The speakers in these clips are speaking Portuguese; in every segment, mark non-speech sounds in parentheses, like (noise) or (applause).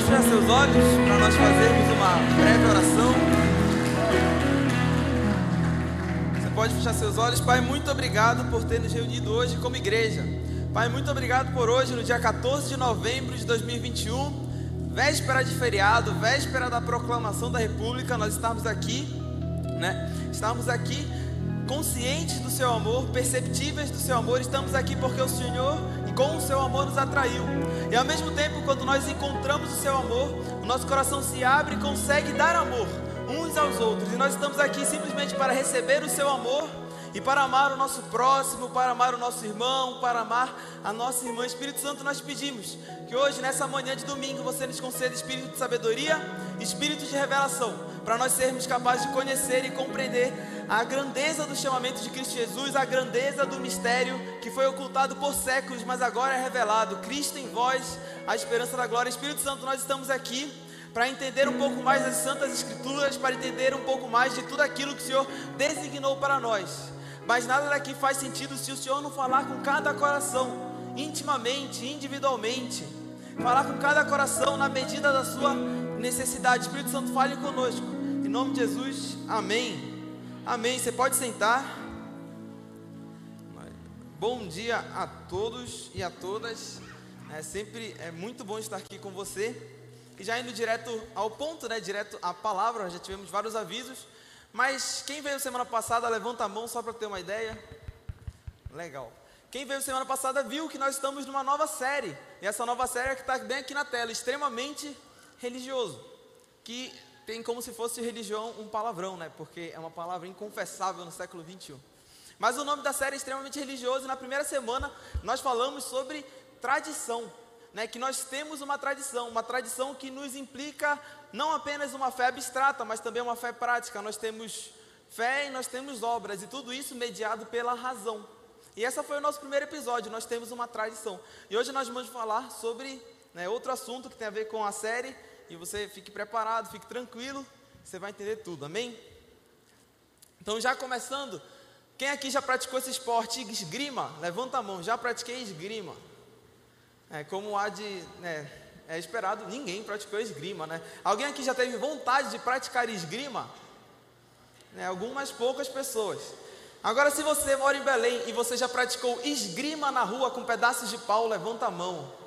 pode fechar seus olhos para nós fazermos uma breve oração. Você pode fechar seus olhos. Pai, muito obrigado por ter nos reunido hoje como igreja. Pai, muito obrigado por hoje, no dia 14 de novembro de 2021, véspera de feriado, véspera da proclamação da República, nós estamos aqui, né? Estamos aqui conscientes do seu amor, perceptíveis do seu amor, estamos aqui porque o Senhor com o seu amor nos atraiu. E ao mesmo tempo, quando nós encontramos o seu amor, o nosso coração se abre e consegue dar amor uns aos outros. E nós estamos aqui simplesmente para receber o seu amor e para amar o nosso próximo, para amar o nosso irmão, para amar a nossa irmã. Espírito Santo, nós pedimos que hoje, nessa manhã de domingo, você nos conceda espírito de sabedoria, espírito de revelação, para nós sermos capazes de conhecer e compreender a grandeza do chamamento de Cristo Jesus, a grandeza do mistério que foi ocultado por séculos, mas agora é revelado. Cristo em vós, a esperança da glória. Espírito Santo, nós estamos aqui para entender um pouco mais das Santas Escrituras, para entender um pouco mais de tudo aquilo que o Senhor designou para nós. Mas nada daqui faz sentido se o Senhor não falar com cada coração, intimamente, individualmente. Falar com cada coração na medida da sua necessidade. Espírito Santo, fale conosco. Em nome de Jesus, amém. Amém. Você pode sentar. Bom dia a todos e a todas. É sempre é muito bom estar aqui com você. E já indo direto ao ponto, né? Direto à palavra. Já tivemos vários avisos. Mas quem veio semana passada, levanta a mão só para ter uma ideia. Legal. Quem veio semana passada viu que nós estamos numa nova série. E essa nova série é que está bem aqui na tela, extremamente religioso. Que tem como se fosse religião um palavrão, né? Porque é uma palavra inconfessável no século 21. Mas o nome da série é extremamente religioso. E na primeira semana nós falamos sobre tradição, né? Que nós temos uma tradição, uma tradição que nos implica não apenas uma fé abstrata, mas também uma fé prática. Nós temos fé e nós temos obras, e tudo isso mediado pela razão. E esse foi o nosso primeiro episódio, nós temos uma tradição. E hoje nós vamos falar sobre né, outro assunto que tem a ver com a série, e você fique preparado, fique tranquilo, você vai entender tudo, amém? Então, já começando, quem aqui já praticou esse esporte esgrima? Levanta a mão, já pratiquei esgrima. É, como há de, né, é esperado, ninguém praticou esgrima, né? Alguém aqui já teve vontade de praticar esgrima? Né, algumas poucas pessoas. Agora, se você mora em Belém e você já praticou esgrima na rua com pedaços de pau, levanta a mão.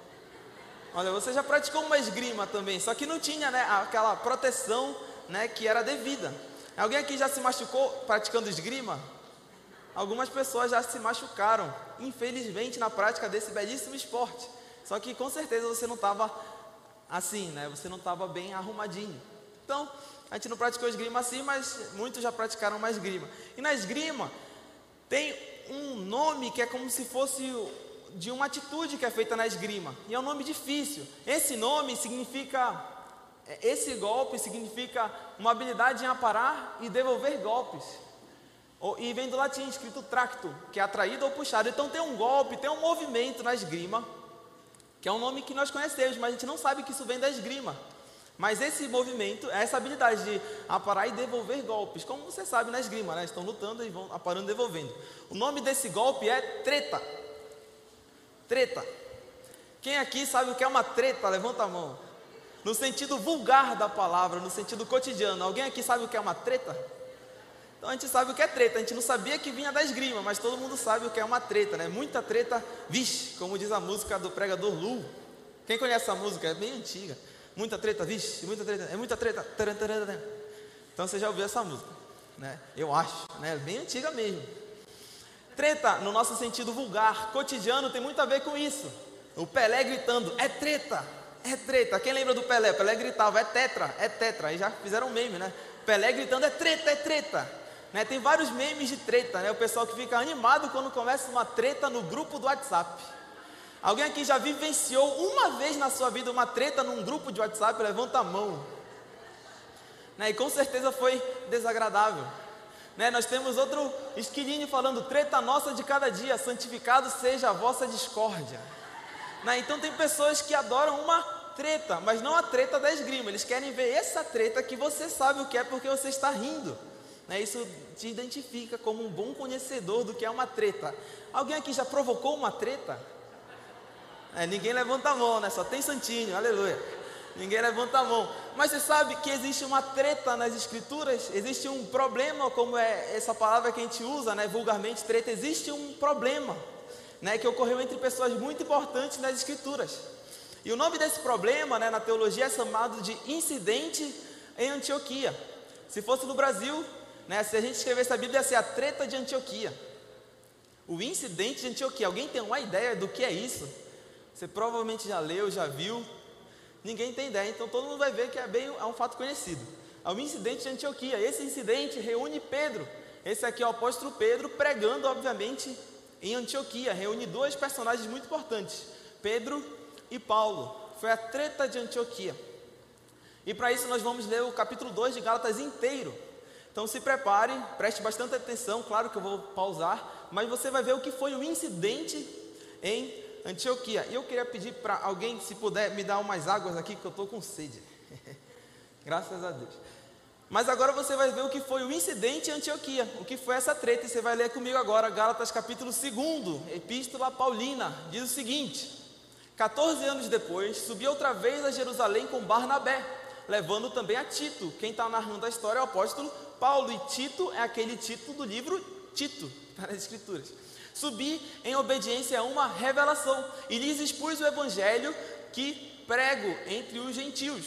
Olha, você já praticou uma esgrima também, só que não tinha né, aquela proteção né, que era devida. Alguém aqui já se machucou praticando esgrima? Algumas pessoas já se machucaram, infelizmente, na prática desse belíssimo esporte. Só que com certeza você não estava assim, né? Você não estava bem arrumadinho. Então, a gente não praticou esgrima assim, mas muitos já praticaram uma esgrima. E na esgrima tem um nome que é como se fosse de uma atitude que é feita na esgrima. E é um nome difícil. Esse nome significa é, esse golpe significa uma habilidade em aparar e devolver golpes. E vem do latim escrito tracto, que é atraído ou puxado. Então tem um golpe, tem um movimento na esgrima que é um nome que nós conhecemos, mas a gente não sabe que isso vem da esgrima. Mas esse movimento, essa habilidade de aparar e devolver golpes, como você sabe na esgrima, né? Estão lutando e vão aparando e devolvendo. O nome desse golpe é treta. Treta. Quem aqui sabe o que é uma treta? Levanta a mão. No sentido vulgar da palavra, no sentido cotidiano. Alguém aqui sabe o que é uma treta? Então a gente sabe o que é treta, a gente não sabia que vinha da esgrima, mas todo mundo sabe o que é uma treta, né? Muita treta, vixe, como diz a música do pregador Lu. Quem conhece essa música? É bem antiga. Muita treta, vixe, muita treta, é muita treta. Então você já ouviu essa música, né? Eu acho, né? Bem antiga mesmo. Treta, no nosso sentido vulgar, cotidiano, tem muito a ver com isso. O Pelé gritando, é treta, é treta. Quem lembra do Pelé? Pelé gritava, é tetra, é tetra. Aí já fizeram um meme, né? Pelé gritando, é treta, é treta. Né? Tem vários memes de treta, né? O pessoal que fica animado quando começa uma treta no grupo do WhatsApp. Alguém aqui já vivenciou uma vez na sua vida uma treta num grupo de WhatsApp? Levanta a mão. Né? E com certeza foi desagradável. Né? Nós temos outro esquilinho falando: treta nossa de cada dia, santificado seja a vossa discórdia. Né? Então tem pessoas que adoram uma treta, mas não a treta da esgrima. Eles querem ver essa treta que você sabe o que é porque você está rindo. Né? Isso te identifica como um bom conhecedor do que é uma treta. Alguém aqui já provocou uma treta? É, ninguém levanta a mão, né? Só tem santinho, aleluia. Ninguém levanta a mão. Mas você sabe que existe uma treta nas escrituras? Existe um problema, como é essa palavra que a gente usa, né? Vulgarmente, treta. Existe um problema, né? Que ocorreu entre pessoas muito importantes nas escrituras. E o nome desse problema, né? Na teologia é chamado de incidente em Antioquia. Se fosse no Brasil, né? Se a gente escrevesse a Bíblia, ia ser a treta de Antioquia. O incidente de Antioquia. Alguém tem uma ideia do que é isso? Você provavelmente já leu, já viu, ninguém tem ideia, então todo mundo vai ver que é, bem, é um fato conhecido. É o incidente de Antioquia. Esse incidente reúne Pedro. Esse aqui é o apóstolo Pedro pregando, obviamente, em Antioquia. Reúne dois personagens muito importantes: Pedro e Paulo. Foi a treta de Antioquia. E para isso nós vamos ler o capítulo 2 de Gálatas inteiro. Então se prepare, preste bastante atenção. Claro que eu vou pausar, mas você vai ver o que foi o incidente em Antioquia. E eu queria pedir para alguém, se puder, me dar umas águas aqui, que eu estou com sede. (laughs) Graças a Deus. Mas agora você vai ver o que foi o incidente em Antioquia, o que foi essa treta, e você vai ler comigo agora, Gálatas capítulo 2, Epístola Paulina, diz o seguinte: 14 anos depois, subi outra vez a Jerusalém com Barnabé, levando também a Tito. Quem está narrando a história é o apóstolo Paulo, e Tito é aquele título do livro Tito, (laughs) para as Escrituras subi em obediência a uma revelação e lhes expus o evangelho que prego entre os gentios,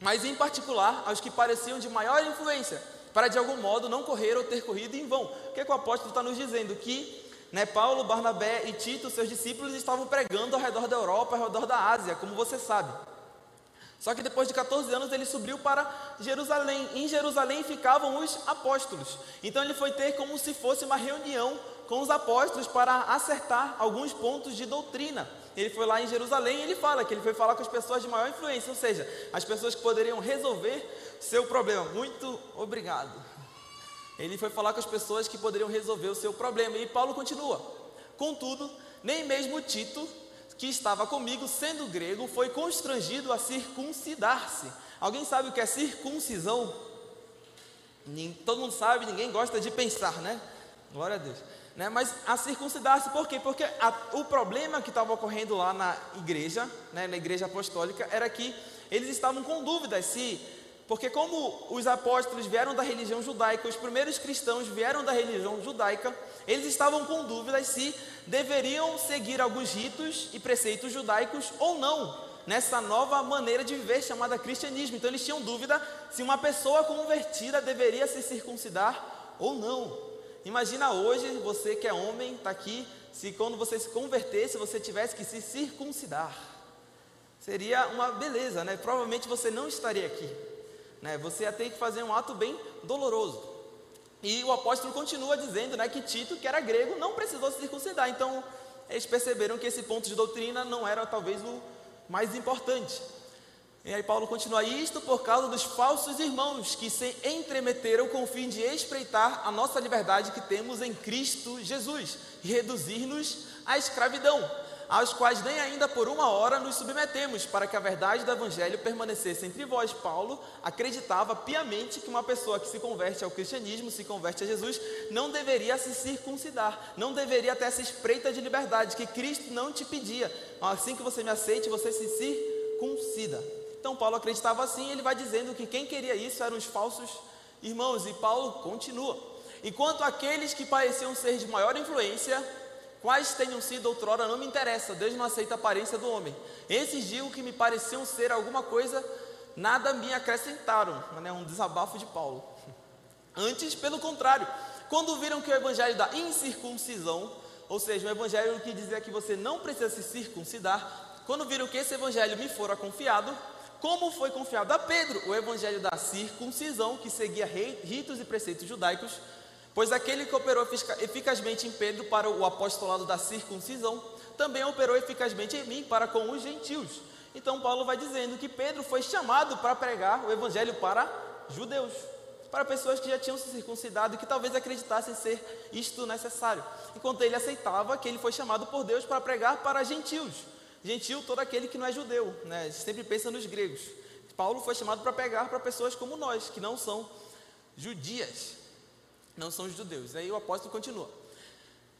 mas em particular aos que pareciam de maior influência, para de algum modo não correr ou ter corrido em vão. O que, é que o apóstolo está nos dizendo? Que né, Paulo, Barnabé e Tito, seus discípulos, estavam pregando ao redor da Europa, ao redor da Ásia, como você sabe. Só que depois de 14 anos ele subiu para Jerusalém. Em Jerusalém ficavam os apóstolos. Então ele foi ter como se fosse uma reunião com os apóstolos para acertar alguns pontos de doutrina. Ele foi lá em Jerusalém e ele fala que ele foi falar com as pessoas de maior influência, ou seja, as pessoas que poderiam resolver seu problema. Muito obrigado. Ele foi falar com as pessoas que poderiam resolver o seu problema. E Paulo continua. Contudo, nem mesmo Tito, que estava comigo, sendo grego, foi constrangido a circuncidar-se. Alguém sabe o que é circuncisão? Todo mundo sabe, ninguém gosta de pensar, né? Glória a Deus. Né? Mas a circuncidar-se, por quê? Porque a, o problema que estava ocorrendo lá na igreja, né, na igreja apostólica, era que eles estavam com dúvidas se, porque como os apóstolos vieram da religião judaica, os primeiros cristãos vieram da religião judaica, eles estavam com dúvidas se deveriam seguir alguns ritos e preceitos judaicos ou não, nessa nova maneira de viver chamada cristianismo. Então eles tinham dúvida se uma pessoa convertida deveria se circuncidar ou não. Imagina hoje, você que é homem, está aqui, se quando você se convertesse, você tivesse que se circuncidar. Seria uma beleza, né? Provavelmente você não estaria aqui. Né? Você ia ter que fazer um ato bem doloroso. E o apóstolo continua dizendo né, que Tito, que era grego, não precisou se circuncidar. Então, eles perceberam que esse ponto de doutrina não era talvez o mais importante. E aí Paulo continua, isto por causa dos falsos irmãos que se entremeteram com o fim de espreitar a nossa liberdade que temos em Cristo Jesus reduzir-nos à escravidão, aos quais nem ainda por uma hora nos submetemos, para que a verdade do Evangelho permanecesse entre vós. Paulo acreditava piamente que uma pessoa que se converte ao cristianismo, se converte a Jesus, não deveria se circuncidar, não deveria ter essa espreita de liberdade que Cristo não te pedia. Assim que você me aceite, você se circuncida. Então Paulo acreditava assim, ele vai dizendo que quem queria isso eram os falsos irmãos, e Paulo continua. Enquanto aqueles que pareciam ser de maior influência, quais tenham sido outrora, não me interessa, Deus não aceita a aparência do homem. Esses digo que me pareciam ser alguma coisa, nada me acrescentaram, é um desabafo de Paulo. (laughs) Antes, pelo contrário, quando viram que o evangelho da incircuncisão, ou seja, o evangelho que dizia que você não precisa se circuncidar, quando viram que esse evangelho me fora confiado, como foi confiado a Pedro o evangelho da circuncisão, que seguia ritos e preceitos judaicos, pois aquele que operou eficazmente em Pedro para o apostolado da circuncisão, também operou eficazmente em mim para com os gentios. Então Paulo vai dizendo que Pedro foi chamado para pregar o evangelho para judeus, para pessoas que já tinham se circuncidado e que talvez acreditassem ser isto necessário, enquanto ele aceitava que ele foi chamado por Deus para pregar para gentios. Gentil, todo aquele que não é judeu, né? sempre pensa nos gregos. Paulo foi chamado para pegar para pessoas como nós, que não são judias, não são judeus. Aí o apóstolo continua.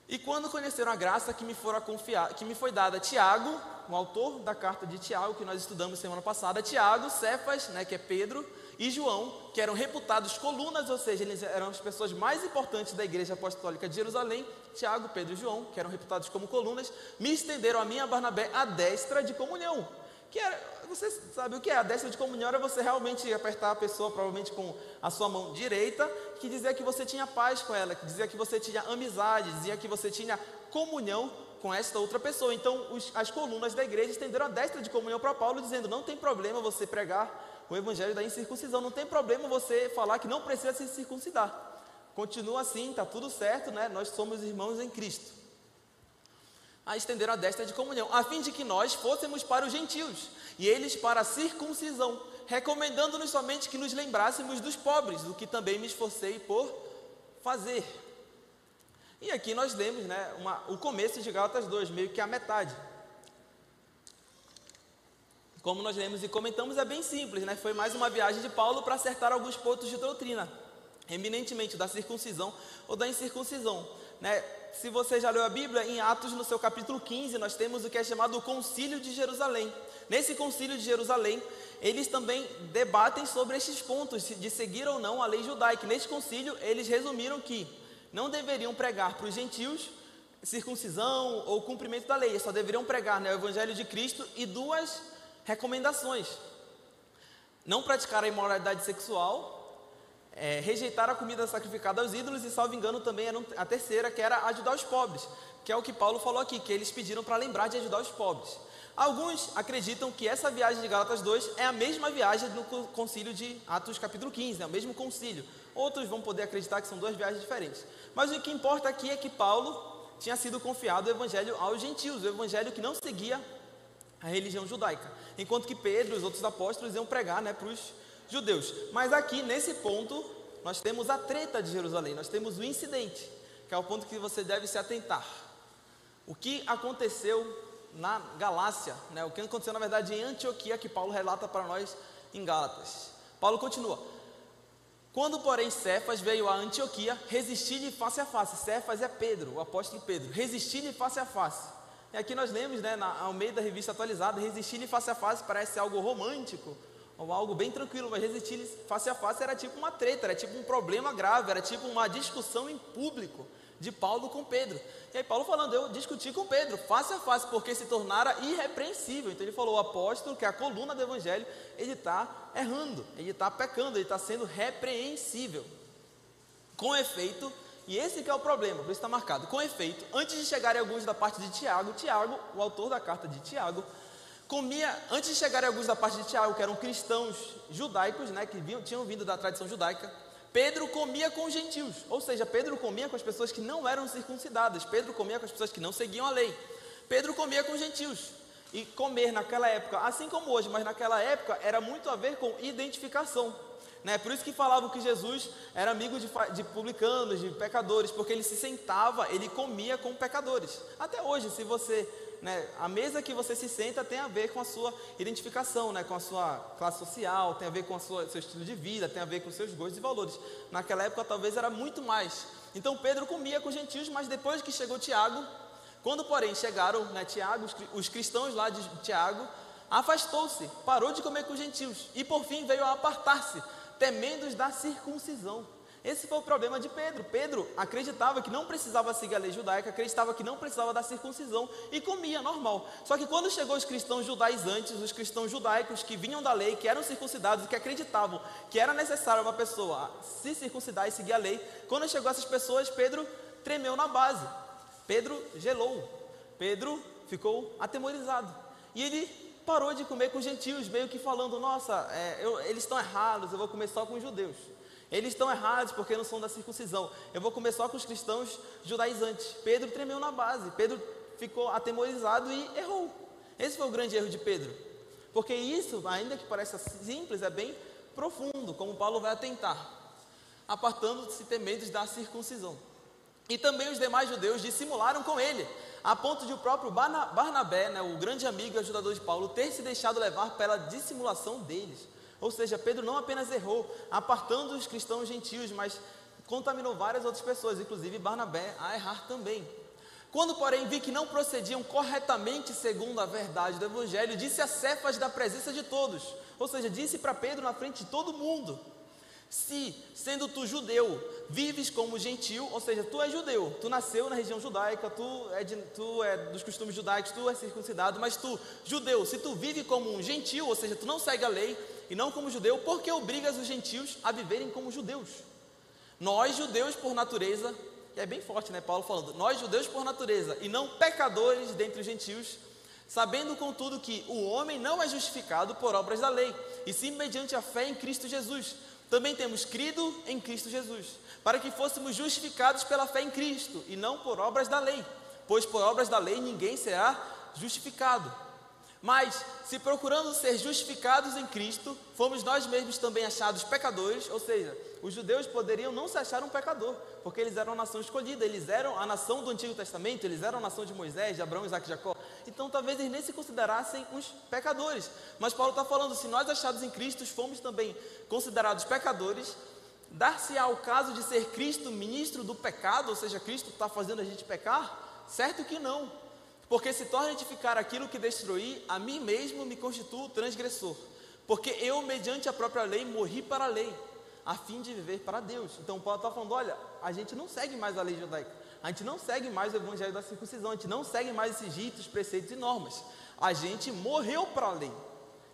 E quando conheceram a graça que me, fora confiar, que me foi dada, Tiago, o autor da carta de Tiago, que nós estudamos semana passada, Tiago, Cefas, né, que é Pedro, e João, que eram reputados colunas, ou seja, eles eram as pessoas mais importantes da igreja apostólica de Jerusalém, Tiago, Pedro e João, que eram reputados como colunas, me estenderam a minha Barnabé a destra de comunhão. Que era, você sabe o que é? A destra de comunhão era você realmente apertar a pessoa, provavelmente com a sua mão direita, que dizia que você tinha paz com ela, que dizia que você tinha amizade, dizia que você tinha comunhão com esta outra pessoa. Então, os, as colunas da igreja estenderam a destra de comunhão para Paulo, dizendo: não tem problema você pregar o evangelho da incircuncisão, não tem problema você falar que não precisa se circuncidar. Continua assim, está tudo certo, né? Nós somos irmãos em Cristo a estender a destra de comunhão, a fim de que nós fôssemos para os gentios e eles para a circuncisão, recomendando-nos somente que nos lembrássemos dos pobres, o que também me esforcei por fazer. E aqui nós lemos né, uma, o começo de Gálatas 2, meio que a metade. Como nós lemos e comentamos, é bem simples, né? Foi mais uma viagem de Paulo para acertar alguns pontos de doutrina, eminentemente da circuncisão ou da incircuncisão. Né? se você já leu a Bíblia, em Atos, no seu capítulo 15, nós temos o que é chamado o Concílio de Jerusalém. Nesse Concílio de Jerusalém, eles também debatem sobre estes pontos, de seguir ou não a lei judaica. Neste concílio, eles resumiram que não deveriam pregar para os gentios circuncisão ou cumprimento da lei, só deveriam pregar né, o Evangelho de Cristo e duas recomendações: não praticar a imoralidade sexual é, rejeitar a comida sacrificada aos ídolos e, salvo engano, também era a terceira, que era ajudar os pobres, que é o que Paulo falou aqui, que eles pediram para lembrar de ajudar os pobres. Alguns acreditam que essa viagem de Gálatas 2 é a mesma viagem do concílio de Atos capítulo 15, é o mesmo concílio. Outros vão poder acreditar que são duas viagens diferentes. Mas o que importa aqui é que Paulo tinha sido confiado o evangelho aos gentios, o evangelho que não seguia a religião judaica. Enquanto que Pedro e os outros apóstolos iam pregar né, para os judeus. Mas aqui, nesse ponto, nós temos a treta de Jerusalém, nós temos o incidente, que é o ponto que você deve se atentar. O que aconteceu na Galácia, né? o que aconteceu na verdade em Antioquia, que Paulo relata para nós em Gálatas. Paulo continua: Quando, porém, Cefas veio a Antioquia, resisti-lhe face a face. Cefas é Pedro, o apóstolo Pedro, resisti-lhe face a face. E aqui nós lemos, né, na, ao meio da revista atualizada, resistir-lhe face a face parece algo romântico, ou algo bem tranquilo, mas resistir face a face era tipo uma treta, era tipo um problema grave, era tipo uma discussão em público de Paulo com Pedro. E aí Paulo falando, eu discuti com Pedro, face a face, porque se tornara irrepreensível. Então ele falou, o apóstolo, que é a coluna do evangelho, ele está errando, ele está pecando, ele está sendo repreensível. Com efeito, e esse que é o problema, por isso está marcado, com efeito, antes de chegarem alguns da parte de Tiago, Tiago, o autor da carta de Tiago, comia, antes de chegarem alguns da parte de Tiago, que eram cristãos judaicos, né, que vinham, tinham vindo da tradição judaica, Pedro comia com os gentios, ou seja, Pedro comia com as pessoas que não eram circuncidadas, Pedro comia com as pessoas que não seguiam a lei, Pedro comia com os gentios, e comer naquela época, assim como hoje, mas naquela época era muito a ver com identificação, né? Por isso que falavam que Jesus era amigo de, de publicanos, de pecadores, porque ele se sentava, ele comia com pecadores. Até hoje, se você né, a mesa que você se senta tem a ver com a sua identificação, né, com a sua classe social, tem a ver com o seu estilo de vida, tem a ver com os seus gostos e valores. Naquela época talvez era muito mais. Então Pedro comia com os gentios, mas depois que chegou Tiago, quando porém chegaram né, Tiago, os cristãos lá de Tiago, afastou-se, parou de comer com os gentios e por fim veio a apartar-se, temendo da circuncisão. Esse foi o problema de Pedro. Pedro acreditava que não precisava seguir a lei judaica, acreditava que não precisava da circuncisão e comia normal. Só que quando chegou os cristãos judaizantes, os cristãos judaicos que vinham da lei, que eram circuncidados e que acreditavam que era necessário uma pessoa se circuncidar e seguir a lei, quando chegou essas pessoas, Pedro tremeu na base. Pedro gelou. Pedro ficou atemorizado. E ele parou de comer com os gentios, meio que falando: Nossa, é, eu, eles estão errados, eu vou comer só com os judeus. Eles estão errados porque não são da circuncisão. Eu vou começar com os cristãos judaizantes. Pedro tremeu na base. Pedro ficou atemorizado e errou. Esse foi o grande erro de Pedro. Porque isso, ainda que pareça simples, é bem profundo, como Paulo vai atentar. Apartando-se tementes da circuncisão. E também os demais judeus dissimularam com ele, a ponto de o próprio Barnabé, né, o grande amigo e ajudador de Paulo, ter se deixado levar pela dissimulação deles. Ou seja, Pedro não apenas errou, apartando os cristãos gentios, mas contaminou várias outras pessoas, inclusive Barnabé, a errar também. Quando, porém, vi que não procediam corretamente segundo a verdade do Evangelho, disse a Cefas da presença de todos, ou seja, disse para Pedro na frente de todo mundo: Se, sendo tu judeu, vives como gentil, ou seja, tu és judeu, tu nasceu na região judaica, tu é, de, tu é dos costumes judaicos, tu é circuncidado, mas tu, judeu, se tu vive como um gentil, ou seja, tu não segue a lei e não como judeu, por que obrigas os gentios a viverem como judeus? Nós, judeus por natureza, e é bem forte, né? Paulo falando, nós judeus por natureza e não pecadores dentre os gentios, sabendo contudo que o homem não é justificado por obras da lei, e sim mediante a fé em Cristo Jesus. Também temos crido em Cristo Jesus, para que fôssemos justificados pela fé em Cristo e não por obras da lei, pois por obras da lei ninguém será justificado. Mas, se procurando ser justificados em Cristo, fomos nós mesmos também achados pecadores, ou seja, os judeus poderiam não se achar um pecador, porque eles eram a nação escolhida, eles eram a nação do Antigo Testamento, eles eram a nação de Moisés, de Abraão, Isaac e Jacó. Então talvez eles nem se considerassem uns pecadores. Mas Paulo está falando: se nós achados em Cristo fomos também considerados pecadores, dar-se-á o caso de ser Cristo ministro do pecado, ou seja, Cristo está fazendo a gente pecar? Certo que não. Porque se torna edificar aquilo que destruí, a mim mesmo me constituo transgressor. Porque eu, mediante a própria lei, morri para a lei a fim de viver para Deus. Então Paulo está falando: olha, a gente não segue mais a lei judaica, a gente não segue mais o evangelho da circuncisão, a gente não segue mais esses ritos, preceitos e normas. A gente morreu para a lei.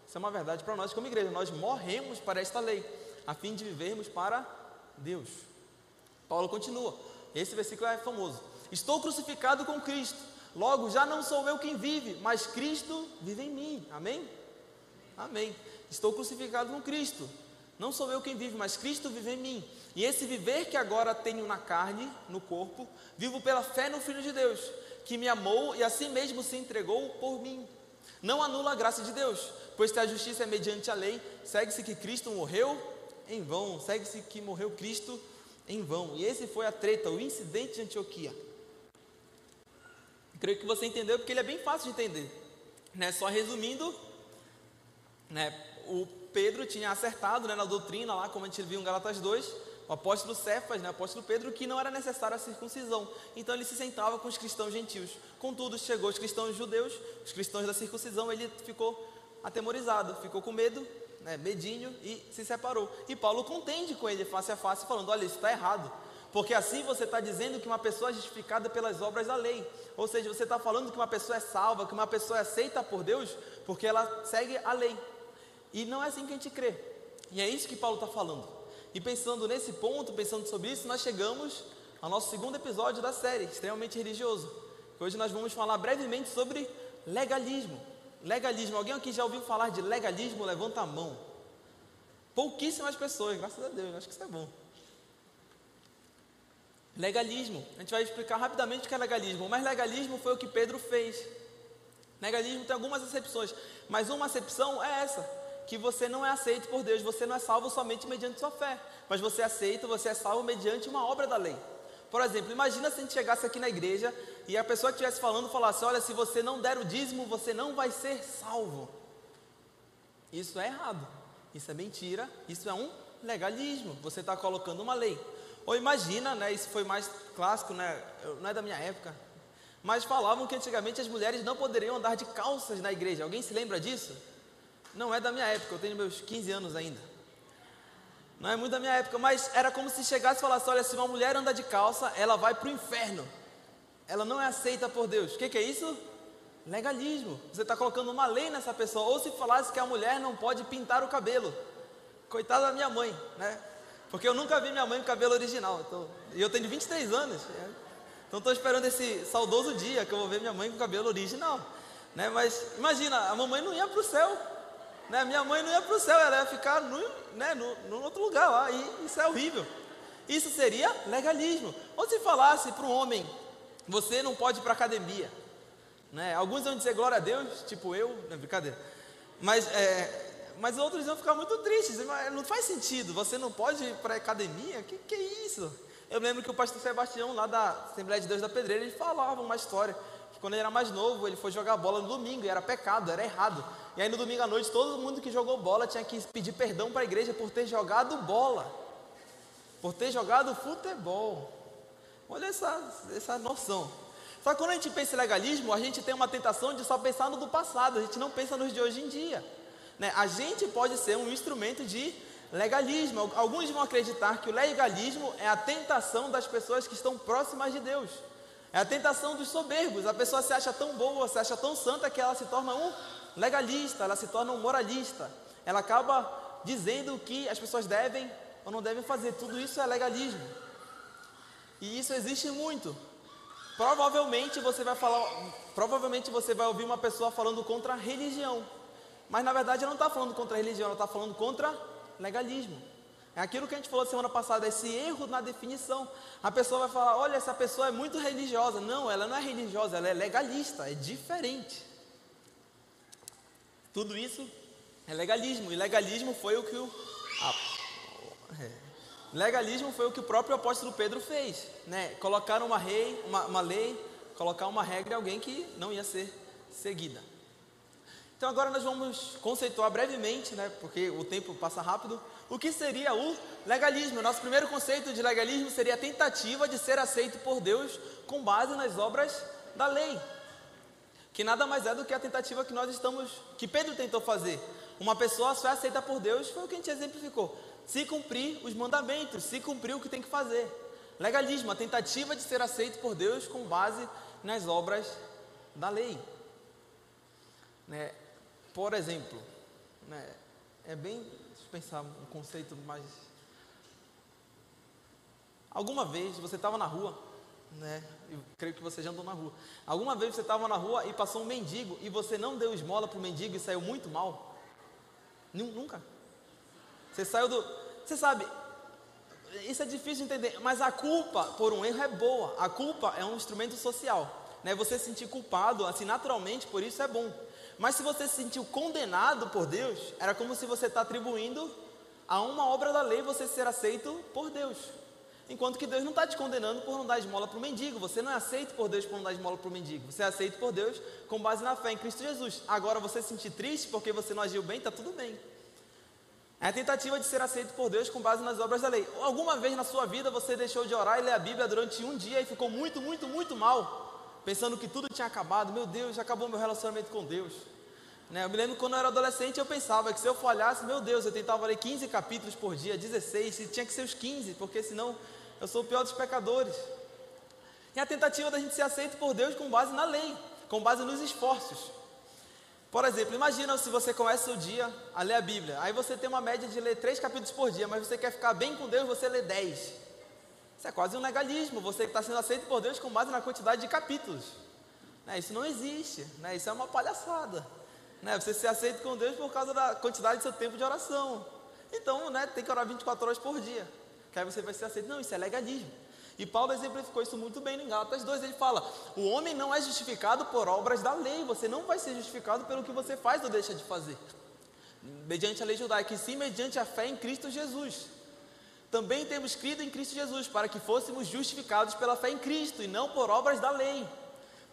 Isso é uma verdade para nós como igreja. Nós morremos para esta lei, a fim de vivermos para Deus. Paulo continua. Esse versículo é famoso. Estou crucificado com Cristo. Logo, já não sou eu quem vive, mas Cristo vive em mim. Amém? Amém. Estou crucificado com Cristo. Não sou eu quem vive, mas Cristo vive em mim. E esse viver que agora tenho na carne, no corpo, vivo pela fé no Filho de Deus, que me amou e assim mesmo se entregou por mim. Não anula a graça de Deus, pois se a justiça é mediante a lei, segue-se que Cristo morreu em vão, segue-se que morreu Cristo em vão. E esse foi a treta, o incidente de Antioquia. Creio que você entendeu, porque ele é bem fácil de entender. Né? Só resumindo, né? o Pedro tinha acertado né, na doutrina, lá como a gente viu em Galatas 2, o apóstolo Cefas, né, o apóstolo Pedro, que não era necessária a circuncisão. Então ele se sentava com os cristãos gentios. Contudo, chegou os cristãos judeus, os cristãos da circuncisão, ele ficou atemorizado, ficou com medo, né, medinho e se separou. E Paulo contende com ele face a face, falando: olha, isso está errado. Porque assim você está dizendo que uma pessoa é justificada pelas obras da lei. Ou seja, você está falando que uma pessoa é salva, que uma pessoa é aceita por Deus, porque ela segue a lei. E não é assim que a gente crê. E é isso que Paulo está falando. E pensando nesse ponto, pensando sobre isso, nós chegamos ao nosso segundo episódio da série, extremamente religioso. Hoje nós vamos falar brevemente sobre legalismo. Legalismo. Alguém aqui já ouviu falar de legalismo? Levanta a mão. Pouquíssimas pessoas, graças a Deus, acho que isso é bom. Legalismo. A gente vai explicar rapidamente o que é legalismo. Mas legalismo foi o que Pedro fez. Legalismo tem algumas exceções, mas uma exceção é essa que você não é aceito por Deus, você não é salvo somente mediante sua fé, mas você é aceito, você é salvo mediante uma obra da lei. Por exemplo, imagina se a gente chegasse aqui na igreja e a pessoa que estivesse falando falasse: Olha, se você não der o dízimo, você não vai ser salvo. Isso é errado, isso é mentira, isso é um legalismo. Você está colocando uma lei. Ou imagina, né? Isso foi mais clássico, né? Não é da minha época, mas falavam que antigamente as mulheres não poderiam andar de calças na igreja. Alguém se lembra disso? Não é da minha época, eu tenho meus 15 anos ainda. Não é muito da minha época, mas era como se chegasse e falasse: olha, se uma mulher anda de calça, ela vai para o inferno. Ela não é aceita por Deus. O que, que é isso? Legalismo. Você está colocando uma lei nessa pessoa. Ou se falasse que a mulher não pode pintar o cabelo. Coitada da minha mãe, né? Porque eu nunca vi minha mãe com cabelo original. Então, e eu tenho 23 anos. Né? Então estou esperando esse saudoso dia que eu vou ver minha mãe com cabelo original. Né? Mas imagina, a mamãe não ia para o céu. Né? Minha mãe não ia para o céu, ela ia ficar no, né, no, no outro lugar lá, e isso é horrível. Isso seria legalismo. Ou se falasse para um homem, você não pode ir para a academia. Né? Alguns vão dizer glória a Deus, tipo eu, não é brincadeira. Mas, é, mas outros vão ficar muito tristes, não faz sentido, você não pode ir para a academia? Que que é isso? Eu lembro que o pastor Sebastião, lá da Assembleia de Deus da Pedreira, ele falava uma história que quando ele era mais novo, ele foi jogar bola no domingo, e era pecado, era errado. E aí no domingo à noite, todo mundo que jogou bola tinha que pedir perdão para a igreja por ter jogado bola, por ter jogado futebol. Olha essa, essa noção. Só que quando a gente pensa em legalismo, a gente tem uma tentação de só pensar no do passado, a gente não pensa nos de hoje em dia. Né? A gente pode ser um instrumento de legalismo. Alguns vão acreditar que o legalismo é a tentação das pessoas que estão próximas de Deus. É a tentação dos soberbos. A pessoa se acha tão boa, se acha tão santa que ela se torna um legalista, ela se torna um moralista. Ela acaba dizendo o que as pessoas devem ou não devem fazer. Tudo isso é legalismo. E isso existe muito. Provavelmente você vai falar, provavelmente você vai ouvir uma pessoa falando contra a religião. Mas na verdade ela não está falando contra a religião, ela está falando contra legalismo. É aquilo que a gente falou semana passada, esse erro na definição. A pessoa vai falar: olha, essa pessoa é muito religiosa. Não, ela não é religiosa, ela é legalista, é diferente. Tudo isso é legalismo. E legalismo foi o que o. Ah, é. Legalismo foi o que o próprio apóstolo Pedro fez. Né? Colocar uma, rei, uma, uma lei, colocar uma regra em alguém que não ia ser seguida. Então agora nós vamos conceituar brevemente, né, porque o tempo passa rápido, o que seria o legalismo. Nosso primeiro conceito de legalismo seria a tentativa de ser aceito por Deus com base nas obras da lei. Que nada mais é do que a tentativa que nós estamos, que Pedro tentou fazer. Uma pessoa só é aceita por Deus, foi o que a gente exemplificou. Se cumprir os mandamentos, se cumprir o que tem que fazer. Legalismo, a tentativa de ser aceito por Deus com base nas obras da lei. Né? Por exemplo, né, é bem. Deixa eu pensar um conceito mais. Alguma vez você estava na rua, né? Eu creio que você já andou na rua. Alguma vez você estava na rua e passou um mendigo e você não deu esmola para o mendigo e saiu muito mal? Nunca. Você saiu do. Você sabe, isso é difícil de entender, mas a culpa por um erro é boa. A culpa é um instrumento social. Né? Você se sentir culpado, assim, naturalmente, por isso é bom. Mas se você se sentiu condenado por Deus, era como se você está atribuindo a uma obra da lei você ser aceito por Deus. Enquanto que Deus não está te condenando por não dar esmola para o mendigo. Você não é aceito por Deus por não dar esmola para o mendigo. Você é aceito por Deus com base na fé em Cristo Jesus. Agora, você se sentir triste porque você não agiu bem, está tudo bem. É a tentativa de ser aceito por Deus com base nas obras da lei. Alguma vez na sua vida você deixou de orar e ler a Bíblia durante um dia e ficou muito, muito, muito mal pensando que tudo tinha acabado. Meu Deus, já acabou meu relacionamento com Deus. Né? Eu me lembro quando eu era adolescente, eu pensava que se eu falhasse, meu Deus, eu tentava ler 15 capítulos por dia, 16, e tinha que ser os 15, porque senão eu sou o pior dos pecadores. E a tentativa da gente ser aceito por Deus com base na lei, com base nos esforços. Por exemplo, imagina se você começa o dia a ler a Bíblia, aí você tem uma média de ler 3 capítulos por dia, mas você quer ficar bem com Deus, você lê 10. Isso é quase um legalismo. Você está sendo aceito por Deus com base na quantidade de capítulos. Né? Isso não existe. Né? Isso é uma palhaçada. Né? Você ser aceito com Deus por causa da quantidade do seu tempo de oração. Então, né, tem que orar 24 horas por dia. Que aí você vai ser aceito. Não, isso é legalismo. E Paulo exemplificou isso muito bem em Gálatas 2. Ele fala: o homem não é justificado por obras da lei. Você não vai ser justificado pelo que você faz ou deixa de fazer. Mediante a lei judaica, e sim mediante a fé em Cristo Jesus também temos crido em Cristo Jesus, para que fôssemos justificados pela fé em Cristo e não por obras da lei.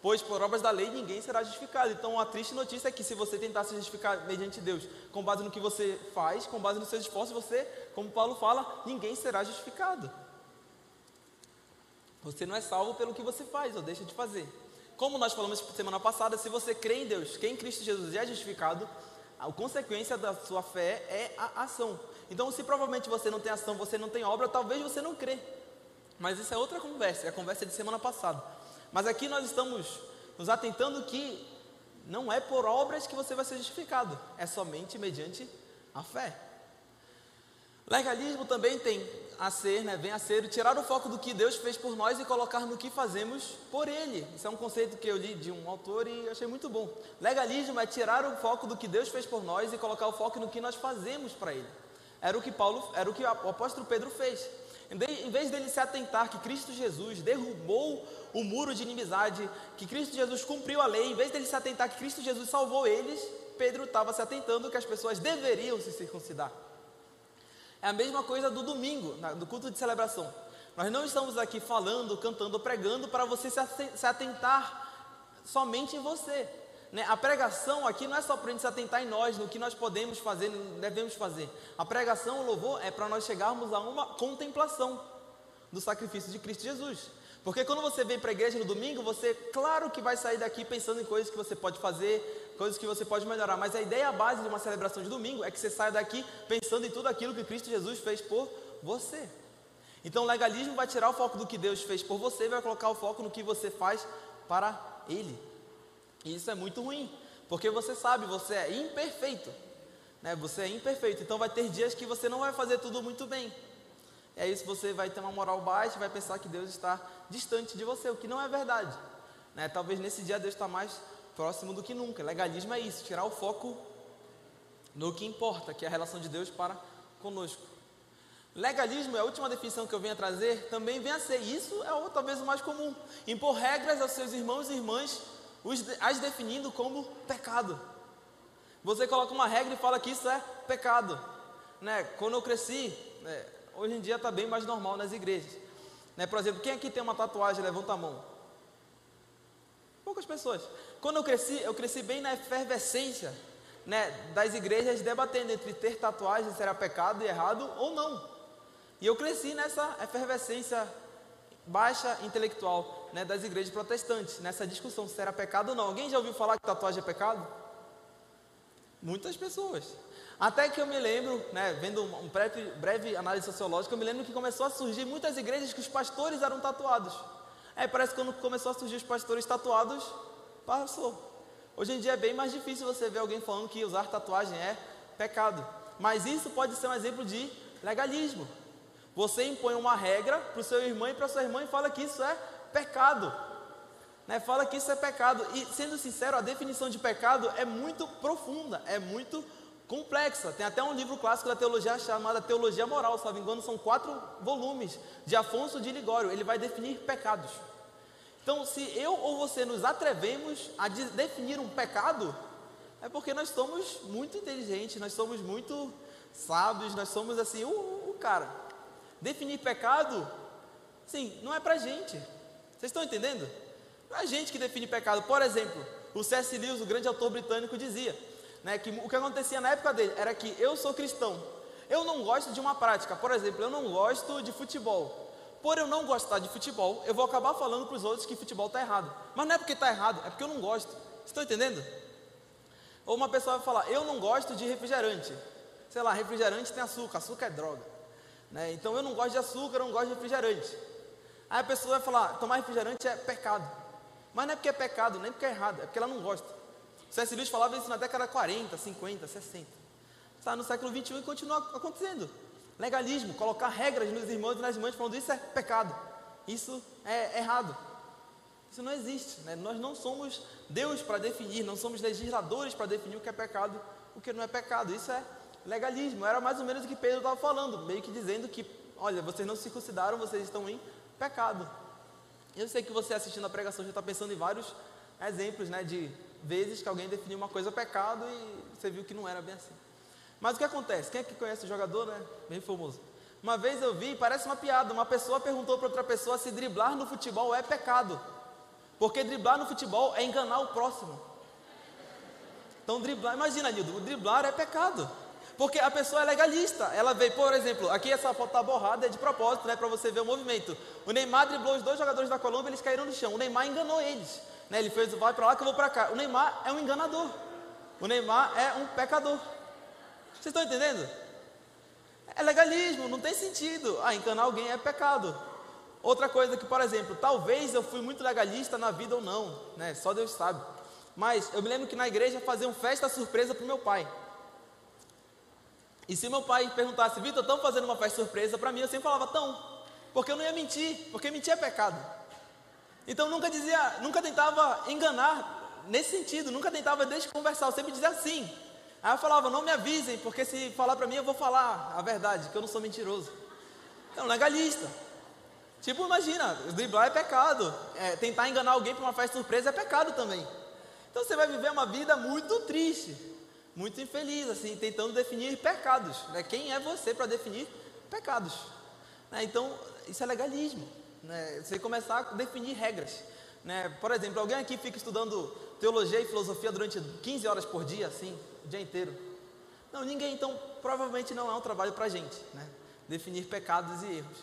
Pois por obras da lei ninguém será justificado. Então a triste notícia é que se você tentar se justificar mediante Deus, com base no que você faz, com base nos seus esforços, você, como Paulo fala, ninguém será justificado. Você não é salvo pelo que você faz ou deixa de fazer. Como nós falamos semana passada, se você crê em Deus, quem em Cristo Jesus é justificado, a consequência da sua fé é a ação. Então, se provavelmente você não tem ação, você não tem obra, talvez você não crê. Mas isso é outra conversa, é a conversa de semana passada. Mas aqui nós estamos nos atentando que não é por obras que você vai ser justificado, é somente mediante a fé. Legalismo também tem a ser, né, vem a ser tirar o foco do que Deus fez por nós e colocar no que fazemos por Ele. Isso é um conceito que eu li de um autor e achei muito bom. Legalismo é tirar o foco do que Deus fez por nós e colocar o foco no que nós fazemos para Ele. Era o que Paulo, era o que o apóstolo Pedro fez. Em vez dele se atentar que Cristo Jesus derrubou o muro de inimizade, que Cristo Jesus cumpriu a lei, em vez dele se atentar que Cristo Jesus salvou eles, Pedro estava se atentando que as pessoas deveriam se circuncidar. É a mesma coisa do domingo, do culto de celebração. Nós não estamos aqui falando, cantando, pregando para você se atentar somente em você. Né? A pregação aqui não é só para a gente se atentar em nós, no que nós podemos fazer, devemos fazer. A pregação, o louvor, é para nós chegarmos a uma contemplação do sacrifício de Cristo Jesus. Porque quando você vem para a igreja no domingo, você, claro que vai sair daqui pensando em coisas que você pode fazer, coisas que você pode melhorar. Mas a ideia base de uma celebração de domingo é que você saia daqui pensando em tudo aquilo que Cristo Jesus fez por você. Então o legalismo vai tirar o foco do que Deus fez por você e vai colocar o foco no que você faz para Ele. E isso é muito ruim, porque você sabe, você é imperfeito. Né? Você é imperfeito, então vai ter dias que você não vai fazer tudo muito bem. É isso, você vai ter uma moral baixa, vai pensar que Deus está distante de você, o que não é verdade. Né? Talvez nesse dia Deus está mais próximo do que nunca. Legalismo é isso, tirar o foco no que importa, que é a relação de Deus para conosco. Legalismo é a última definição que eu venho a trazer, também vem a ser isso, é o, talvez o mais comum. Impor regras aos seus irmãos e irmãs, as definindo como pecado. Você coloca uma regra e fala que isso é pecado. Né? Quando eu cresci, né, hoje em dia está bem mais normal nas igrejas. Né? Por exemplo, quem aqui tem uma tatuagem, levanta a mão. Poucas pessoas. Quando eu cresci, eu cresci bem na efervescência né, das igrejas debatendo entre ter tatuagem se era pecado e errado ou não. E eu cresci nessa efervescência baixa intelectual né, das igrejas protestantes, nessa discussão se era pecado ou não. Alguém já ouviu falar que tatuagem é pecado? Muitas pessoas. Até que eu me lembro, né, vendo um breve, breve análise sociológica, eu me lembro que começou a surgir muitas igrejas que os pastores eram tatuados. Aí parece que quando começou a surgir os pastores tatuados, passou. Hoje em dia é bem mais difícil você ver alguém falando que usar tatuagem é pecado. Mas isso pode ser um exemplo de legalismo. Você impõe uma regra para o seu irmão e para sua irmã e fala que isso é pecado. Né? Fala que isso é pecado. E sendo sincero, a definição de pecado é muito profunda, é muito complexa. Tem até um livro clássico da teologia chamado Teologia Moral, me engano, são quatro volumes de Afonso de Ligório. Ele vai definir pecados. Então, se eu ou você nos atrevemos a de definir um pecado, é porque nós somos muito inteligentes, nós somos muito sábios, nós somos assim, o, cara. Definir pecado, sim, não é para gente. Vocês estão entendendo? Não é a gente que define pecado. Por exemplo, o C.S. Lewis, o grande autor britânico, dizia né, que o que acontecia na época dele era que eu sou cristão, eu não gosto de uma prática. Por exemplo, eu não gosto de futebol. Por eu não gostar de futebol, eu vou acabar falando para os outros que futebol está errado. Mas não é porque está errado, é porque eu não gosto. Estão entendendo? Ou uma pessoa vai falar, eu não gosto de refrigerante. Sei lá, refrigerante tem açúcar, açúcar é droga. Né? Então eu não gosto de açúcar, eu não gosto de refrigerante. Aí a pessoa vai falar, tomar refrigerante é pecado. Mas não é porque é pecado, nem porque é errado, é porque ela não gosta. C.S. Lewis falava isso na década 40, 50, 60. Está no século 21 e continua acontecendo. Legalismo, colocar regras nos irmãos e nas irmãs falando isso é pecado. Isso é errado. Isso não existe. Né? Nós não somos Deus para definir, não somos legisladores para definir o que é pecado, o que não é pecado. Isso é legalismo. Era mais ou menos o que Pedro estava falando, meio que dizendo que, olha, vocês não se consideram, vocês estão em pecado. Eu sei que você assistindo a pregação já está pensando em vários exemplos, né, de vezes que alguém definiu uma coisa pecado e você viu que não era bem assim. Mas o que acontece? Quem é que conhece o jogador, né? Bem famoso. Uma vez eu vi, parece uma piada, uma pessoa perguntou para outra pessoa se driblar no futebol é pecado. Porque driblar no futebol é enganar o próximo. Então driblar, imagina, Nildo, driblar é pecado. Porque a pessoa é legalista. Ela veio, por exemplo, aqui essa foto está borrada, é de propósito, né? Para você ver o movimento. O Neymar driblou os dois jogadores da Colômbia, eles caíram no chão. O Neymar enganou eles. Né? Ele fez, vai para lá que eu vou para cá. O Neymar é um enganador. O Neymar é um pecador. Vocês estão entendendo? É legalismo, não tem sentido. Ah, enganar alguém é pecado. Outra coisa que, por exemplo, talvez eu fui muito legalista na vida ou não, né? Só Deus sabe. Mas eu me lembro que na igreja faziam festa surpresa para meu pai. E se meu pai perguntasse, Vitor, estão fazendo uma festa surpresa para mim, eu sempre falava, tão, porque eu não ia mentir, porque mentir é pecado. Então nunca dizia, nunca tentava enganar nesse sentido, nunca tentava desconversar, eu sempre dizia sim. Aí eu falava, não me avisem, porque se falar para mim eu vou falar a verdade, que eu não sou mentiroso. Então, legalista. Tipo, imagina, driblar é pecado. É, tentar enganar alguém para uma festa surpresa é pecado também. Então você vai viver uma vida muito triste muito infeliz, assim, tentando definir pecados. Né? Quem é você para definir pecados? Né? Então, isso é legalismo. Né? Você começar a definir regras. Né? Por exemplo, alguém aqui fica estudando teologia e filosofia durante 15 horas por dia, assim, o dia inteiro? Não, ninguém. Então, provavelmente não é um trabalho para a gente, né? definir pecados e erros.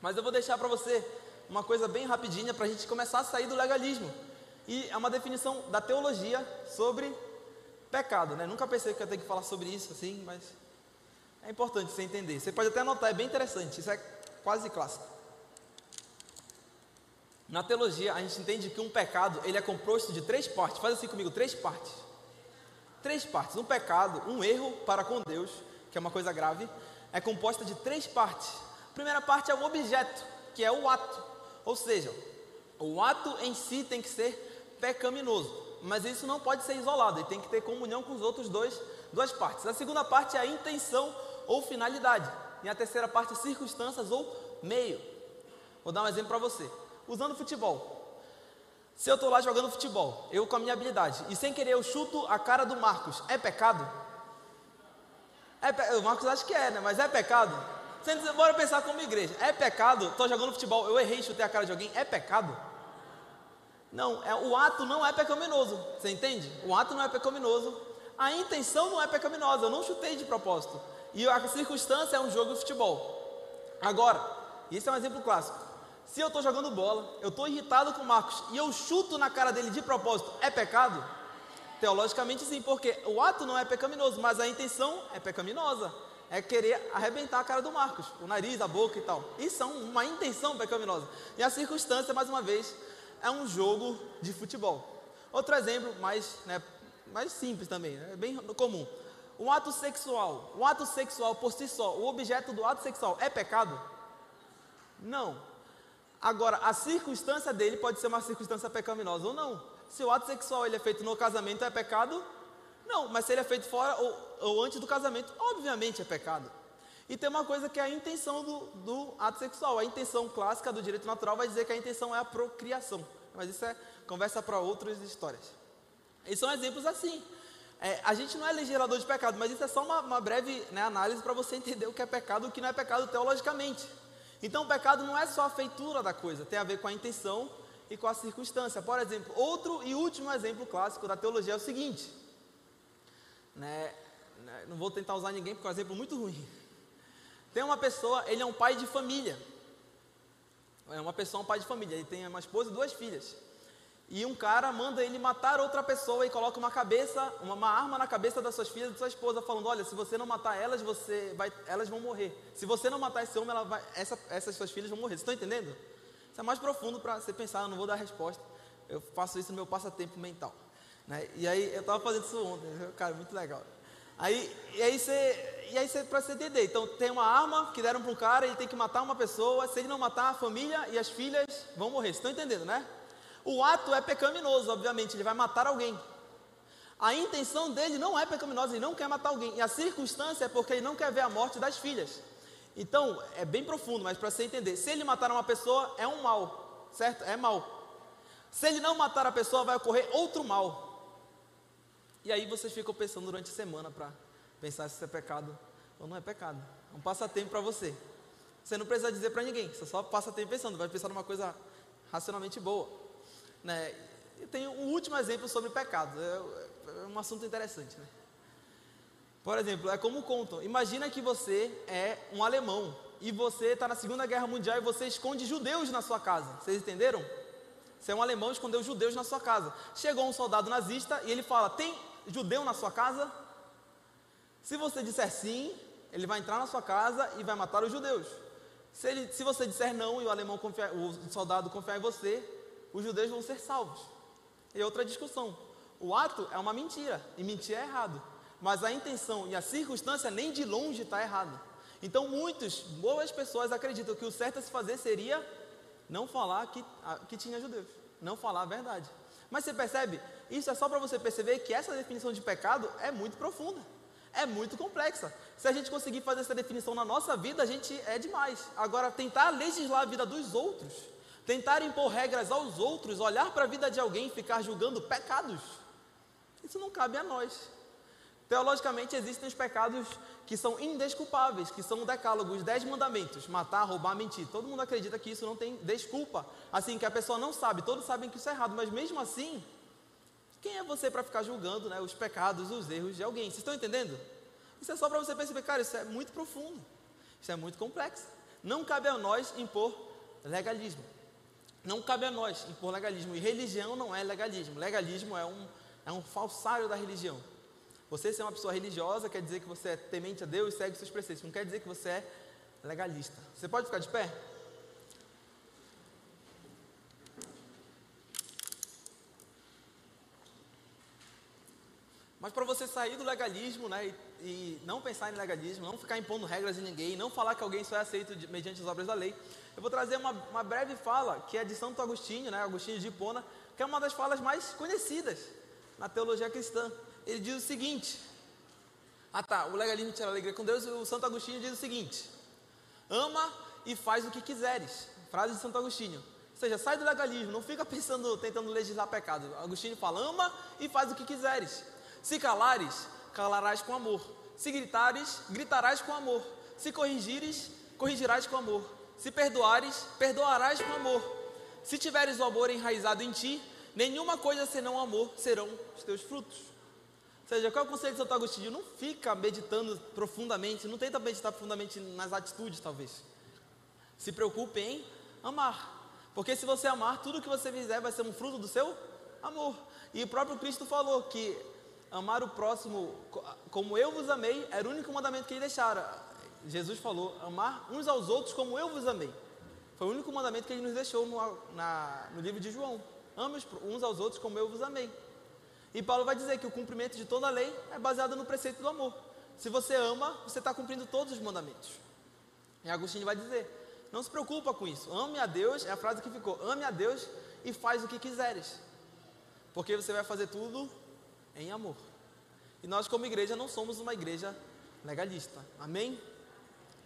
Mas eu vou deixar para você uma coisa bem rapidinha para a gente começar a sair do legalismo. E é uma definição da teologia sobre pecado, né? Nunca pensei que eu ia ter que falar sobre isso assim, mas é importante você entender. Você pode até anotar, é bem interessante, isso é quase clássico. Na teologia, a gente entende que um pecado, ele é composto de três partes. Faz assim comigo, três partes. Três partes. Um pecado, um erro para com Deus, que é uma coisa grave, é composta de três partes. A primeira parte é o objeto, que é o ato. Ou seja, o ato em si tem que ser pecaminoso mas isso não pode ser isolado, ele tem que ter comunhão com os outros dois, duas partes. A segunda parte é a intenção ou finalidade, e a terceira parte, circunstâncias ou meio. Vou dar um exemplo para você. Usando futebol. Se eu estou lá jogando futebol, eu com a minha habilidade, e sem querer eu chuto a cara do Marcos, é pecado? É pe... O Marcos acha que é, né? Mas é pecado? Bora pensar como igreja. É pecado? Estou jogando futebol, eu errei, chutei a cara de alguém, é pecado? Não, é, o ato não é pecaminoso. Você entende? O ato não é pecaminoso. A intenção não é pecaminosa. Eu não chutei de propósito. E a circunstância é um jogo de futebol. Agora, isso é um exemplo clássico. Se eu estou jogando bola, eu estou irritado com o Marcos e eu chuto na cara dele de propósito, é pecado? Teologicamente sim, porque o ato não é pecaminoso, mas a intenção é pecaminosa. É querer arrebentar a cara do Marcos, o nariz, a boca e tal. Isso é uma intenção pecaminosa. E a circunstância, mais uma vez, é um jogo de futebol. Outro exemplo, mais, né, mais simples também, é bem comum. Um ato sexual. O ato sexual por si só, o objeto do ato sexual é pecado? Não. Agora, a circunstância dele pode ser uma circunstância pecaminosa ou não. Se o ato sexual ele é feito no casamento, é pecado? Não, mas se ele é feito fora ou, ou antes do casamento, obviamente é pecado. E tem uma coisa que é a intenção do, do, ato sexual. A intenção clássica do direito natural vai dizer que a intenção é a procriação. Mas isso é conversa para outras histórias. E são exemplos assim. É, a gente não é legislador de pecado, mas isso é só uma, uma breve né, análise para você entender o que é pecado e o que não é pecado teologicamente. Então, o pecado não é só a feitura da coisa, tem a ver com a intenção e com a circunstância. Por exemplo, outro e último exemplo clássico da teologia é o seguinte: né, né não vou tentar usar ninguém porque é um exemplo muito ruim. Tem uma pessoa, ele é um pai de família. É uma pessoa, um pai de família. Ele tem uma esposa e duas filhas. E um cara manda ele matar outra pessoa e coloca uma cabeça, uma, uma arma na cabeça das suas filhas e da sua esposa, falando: Olha, se você não matar elas, você vai, elas vão morrer. Se você não matar esse homem, vai, essa, essas suas filhas vão morrer. Vocês estão entendendo? Isso é mais profundo para você pensar. Eu não vou dar resposta. Eu faço isso no meu passatempo mental. Né? E aí, eu estava fazendo isso ontem. Cara, muito legal. Aí, e aí você, e aí você para você entender, então tem uma arma que deram para um cara, ele tem que matar uma pessoa, se ele não matar, a família e as filhas vão morrer. Vocês estão entendendo, né? O ato é pecaminoso, obviamente, ele vai matar alguém. A intenção dele não é pecaminosa, ele não quer matar alguém. E a circunstância é porque ele não quer ver a morte das filhas. Então, é bem profundo, mas para você entender, se ele matar uma pessoa, é um mal, certo? É mal. Se ele não matar a pessoa, vai ocorrer outro mal. E aí vocês ficam pensando durante a semana para pensar se isso é pecado ou não é pecado. É um passatempo para você. Você não precisa dizer para ninguém, você só passa tempo pensando, vai pensar numa coisa racionalmente boa. Né? E tem um último exemplo sobre pecado, é, é um assunto interessante. Né? Por exemplo, é como contam: imagina que você é um alemão e você está na Segunda Guerra Mundial e você esconde judeus na sua casa. Vocês entenderam? Você é um alemão e escondeu judeus na sua casa. Chegou um soldado nazista e ele fala: Tem judeu na sua casa? Se você disser sim, ele vai entrar na sua casa e vai matar os judeus. Se, ele, se você disser não e o alemão confiar, o soldado confiar em você, os judeus vão ser salvos. E outra discussão. O ato é uma mentira e mentir é errado, mas a intenção e a circunstância nem de longe está errado. Então muitos, boas pessoas acreditam que o certo a se fazer seria não falar que, que tinha judeus, não falar a verdade. Mas você percebe? Isso é só para você perceber que essa definição de pecado é muito profunda, é muito complexa. Se a gente conseguir fazer essa definição na nossa vida, a gente é demais. Agora, tentar legislar a vida dos outros, tentar impor regras aos outros, olhar para a vida de alguém e ficar julgando pecados, isso não cabe a nós. Teologicamente, existem os pecados que são indesculpáveis, que são o decálogo, os dez mandamentos: matar, roubar, mentir. Todo mundo acredita que isso não tem desculpa. Assim, que a pessoa não sabe, todos sabem que isso é errado, mas mesmo assim, quem é você para ficar julgando né, os pecados, os erros de alguém? Vocês estão entendendo? Isso é só para você perceber, cara, isso é muito profundo, isso é muito complexo. Não cabe a nós impor legalismo. Não cabe a nós impor legalismo. E religião não é legalismo. Legalismo é um, é um falsário da religião. Você ser uma pessoa religiosa quer dizer que você é temente a Deus e segue seus preceitos. Não quer dizer que você é legalista. Você pode ficar de pé? Mas para você sair do legalismo, né, e, e, não pensar em legalismo, não ficar impondo regras em ninguém, não falar que alguém só é aceito de, mediante as obras da lei, eu vou trazer uma, uma, breve fala que é de Santo Agostinho, né, Agostinho de Hipona, que é uma das falas mais conhecidas na teologia cristã. Ele diz o seguinte: Ah tá, o legalismo tira a alegria com Deus, o Santo Agostinho diz o seguinte: Ama e faz o que quiseres. Frase de Santo Agostinho. Ou seja, sai do legalismo, não fica pensando, tentando legislar pecado. Agostinho fala: ama e faz o que quiseres. Se calares, calarás com amor. Se gritares, gritarás com amor. Se corrigires, corrigirás com amor. Se perdoares, perdoarás com amor. Se tiveres o amor enraizado em ti, nenhuma coisa senão amor serão os teus frutos. Ou seja, qual é o conselho de Santo Agostinho? Não fica meditando profundamente, não tenta meditar profundamente nas atitudes, talvez. Se preocupe em amar. Porque se você amar, tudo que você fizer vai ser um fruto do seu amor. E o próprio Cristo falou que amar o próximo como eu vos amei era o único mandamento que ele deixara. Jesus falou: amar uns aos outros como eu vos amei. Foi o único mandamento que ele nos deixou no, na, no livro de João. Ame uns aos outros como eu vos amei. E Paulo vai dizer que o cumprimento de toda a lei é baseado no preceito do amor. Se você ama, você está cumprindo todos os mandamentos. E Agostinho vai dizer: não se preocupa com isso. Ame a Deus, é a frase que ficou: ame a Deus e faz o que quiseres. Porque você vai fazer tudo em amor. E nós, como igreja, não somos uma igreja legalista. Amém?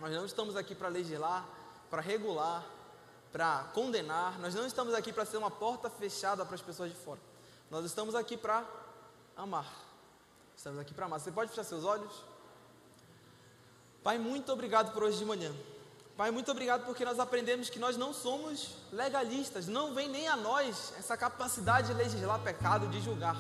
Nós não estamos aqui para legislar, para regular, para condenar. Nós não estamos aqui para ser uma porta fechada para as pessoas de fora. Nós estamos aqui para amar. Estamos aqui para amar. Você pode fechar seus olhos? Pai, muito obrigado por hoje de manhã. Pai, muito obrigado porque nós aprendemos que nós não somos legalistas. Não vem nem a nós essa capacidade de legislar pecado, de julgar.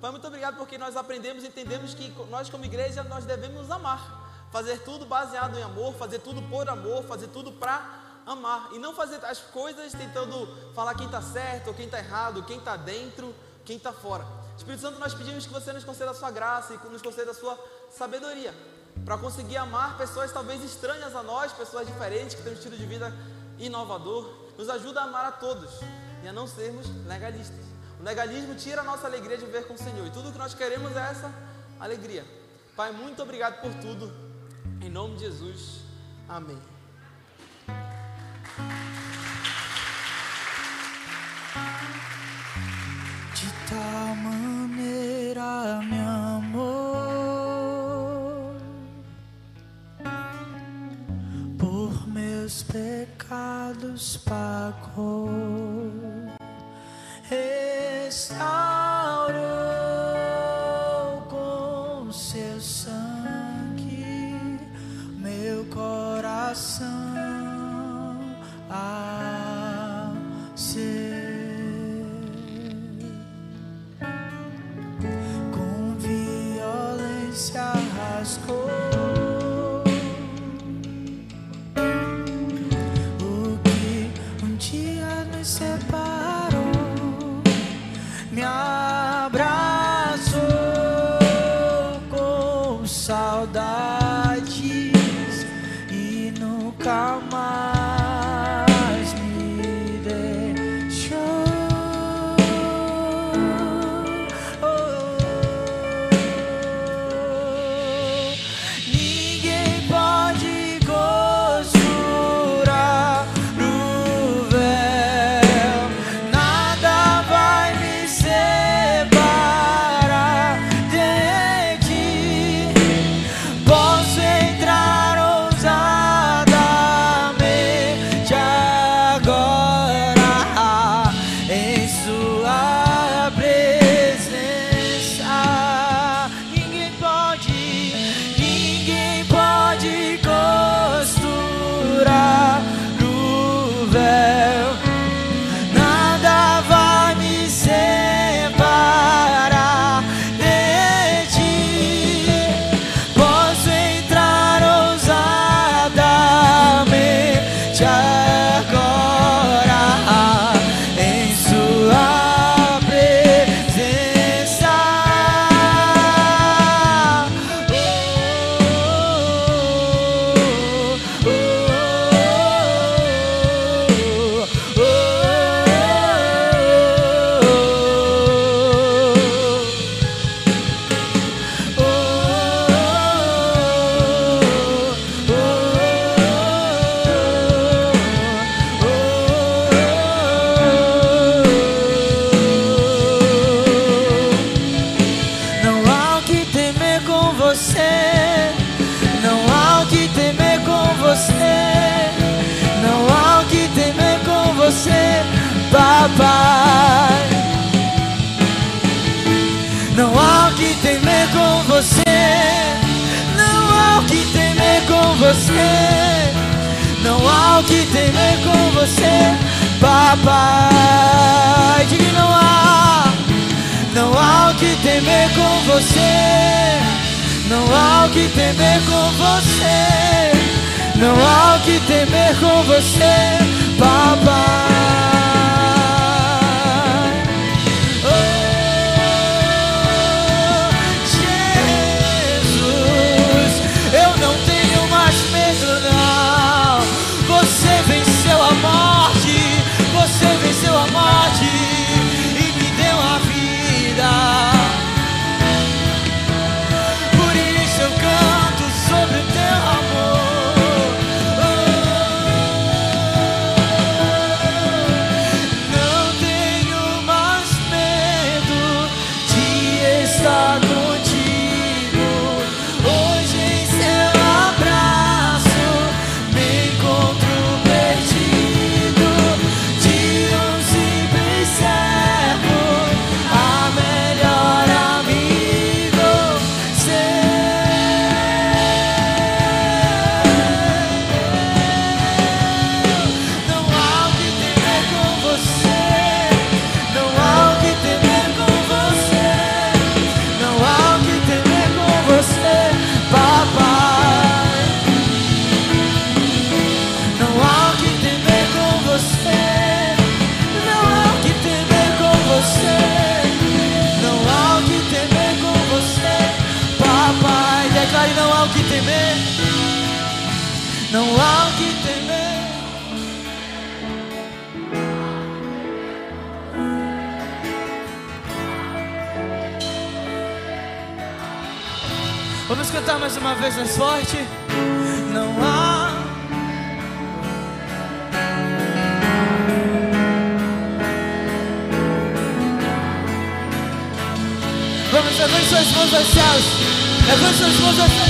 Pai, muito obrigado porque nós aprendemos e entendemos que nós, como igreja, nós devemos amar. Fazer tudo baseado em amor, fazer tudo por amor, fazer tudo para amar. E não fazer as coisas tentando falar quem está certo ou quem está errado, quem está dentro, quem está fora. Espírito Santo, nós pedimos que você nos conceda a sua graça e nos conceda a sua sabedoria. Para conseguir amar pessoas talvez estranhas a nós, pessoas diferentes, que têm um estilo de vida inovador. Nos ajuda a amar a todos e a não sermos legalistas. O legalismo tira a nossa alegria de viver com o Senhor. E tudo que nós queremos é essa alegria. Pai, muito obrigado por tudo. Em nome de Jesus. Amém. De tal maneira me amou, por meus pecados pagou você. Não há o que temer com você, papai. Diga não há. Não há o que temer com você. Não há o que temer com você. Não há o que temer com você, papai. Efésios. Efésios 2,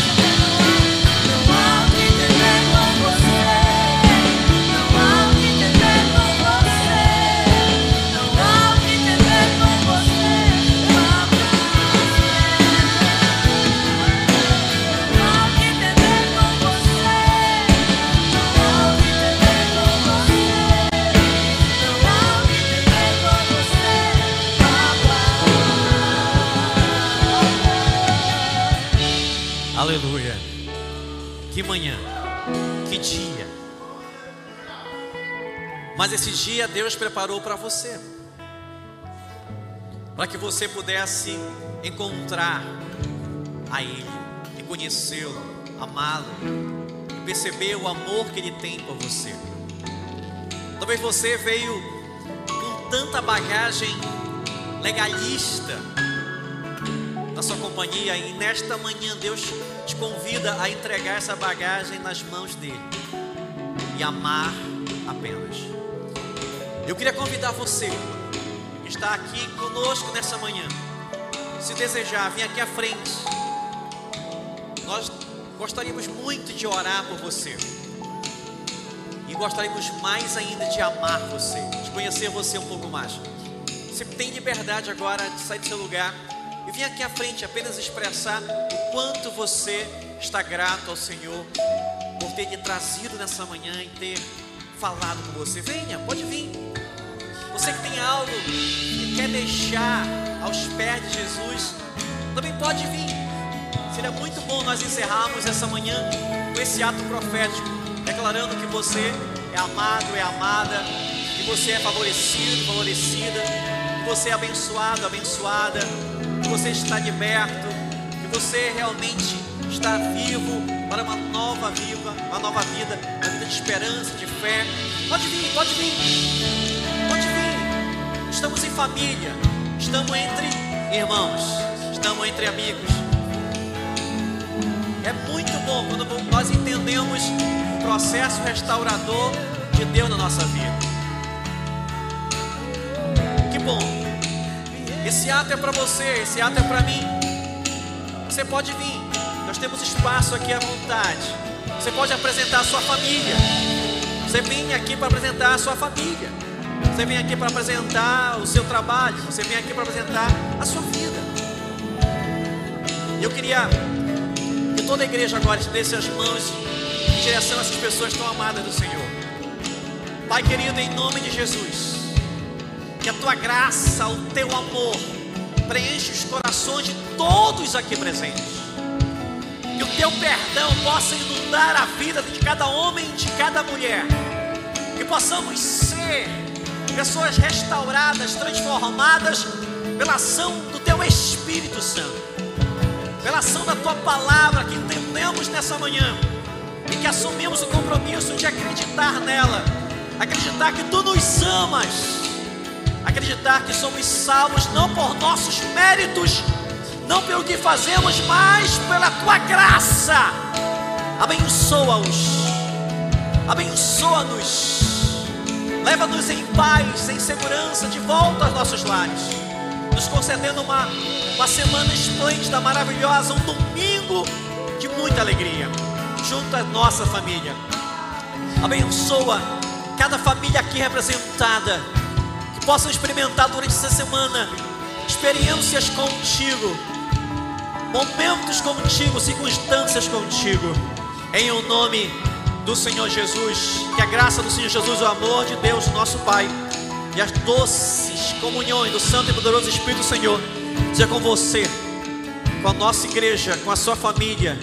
Que manhã, que dia. Mas esse dia Deus preparou para você, para que você pudesse encontrar a Ele, e conhecê-lo, amá-lo, e perceber o amor que Ele tem por você. Talvez você veio com tanta bagagem legalista na sua companhia e nesta manhã Deus te convida a entregar essa bagagem nas mãos dele e amar apenas. Eu queria convidar você que está aqui conosco nessa manhã, se desejar, vem aqui à frente. Nós gostaríamos muito de orar por você. E gostaríamos mais ainda de amar você, de conhecer você um pouco mais. Você tem liberdade agora de sair do seu lugar e vir aqui à frente apenas expressar o quanto você está grato ao Senhor por ter lhe trazido nessa manhã e ter falado com você. Venha, pode vir. Você que tem algo que quer deixar aos pés de Jesus, também pode vir. Seria muito bom nós encerrarmos essa manhã com esse ato profético, declarando que você é amado, é amada, que você é favorecido, favorecida, que você é abençoado, abençoada, que você está liberto, que você realmente está vivo para uma nova viva, uma nova vida, uma vida de esperança, de fé. Pode vir, pode vir, pode vir. Estamos em família, estamos entre irmãos, estamos entre amigos. É muito bom quando nós entendemos o processo restaurador de Deus na nossa vida. Que bom. Esse ato é para você, esse ato é para mim. Você pode vir. Nós temos espaço aqui à vontade. Você pode apresentar a sua família. Você vem aqui para apresentar a sua família. Você vem aqui para apresentar o seu trabalho. Você vem aqui para apresentar a sua vida. Eu queria que toda a igreja agora estendesse as mãos em direção a essas pessoas tão amadas do Senhor. Pai querido, em nome de Jesus, que a tua graça, o teu amor, preenche os corações de todos aqui presentes. Que o teu perdão possa inundar a vida de cada homem e de cada mulher. Que possamos ser pessoas restauradas, transformadas pela ação do teu Espírito Santo, pela ação da tua palavra que entendemos nessa manhã e que assumimos o compromisso de acreditar nela, acreditar que tu nos amas acreditar que somos salvos não por nossos méritos, não pelo que fazemos, mas pela tua graça. Abençoa-os, abençoa-nos, leva-nos em paz, em segurança, de volta aos nossos lares, nos concedendo uma, uma semana esplêndida, maravilhosa, um domingo de muita alegria, junto à nossa família. Abençoa cada família aqui representada possam experimentar durante essa semana experiências contigo, momentos contigo, circunstâncias contigo, em o nome do Senhor Jesus. Que a graça do Senhor Jesus, o amor de Deus, nosso Pai, e as doces comunhões do Santo e Poderoso Espírito do Senhor, seja com você, com a nossa igreja, com a sua família,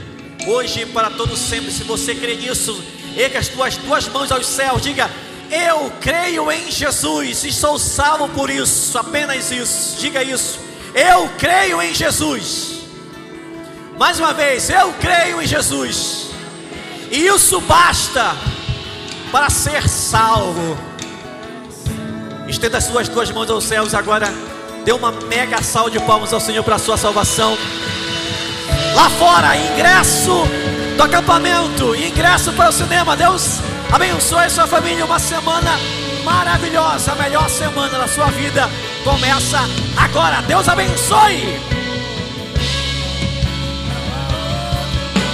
hoje e para todo sempre. Se você crê nisso, erga as tuas duas mãos aos céus, diga. Eu creio em Jesus e sou salvo por isso, apenas isso. Diga isso. Eu creio em Jesus. Mais uma vez, eu creio em Jesus. E isso basta para ser salvo. Estenda as suas duas mãos aos céus agora. Dê uma mega salva de palmas ao Senhor para a sua salvação. Lá fora, ingresso do acampamento, ingresso para o cinema. Deus Abençoe sua família. Uma semana maravilhosa. A melhor semana da sua vida começa agora. Deus abençoe.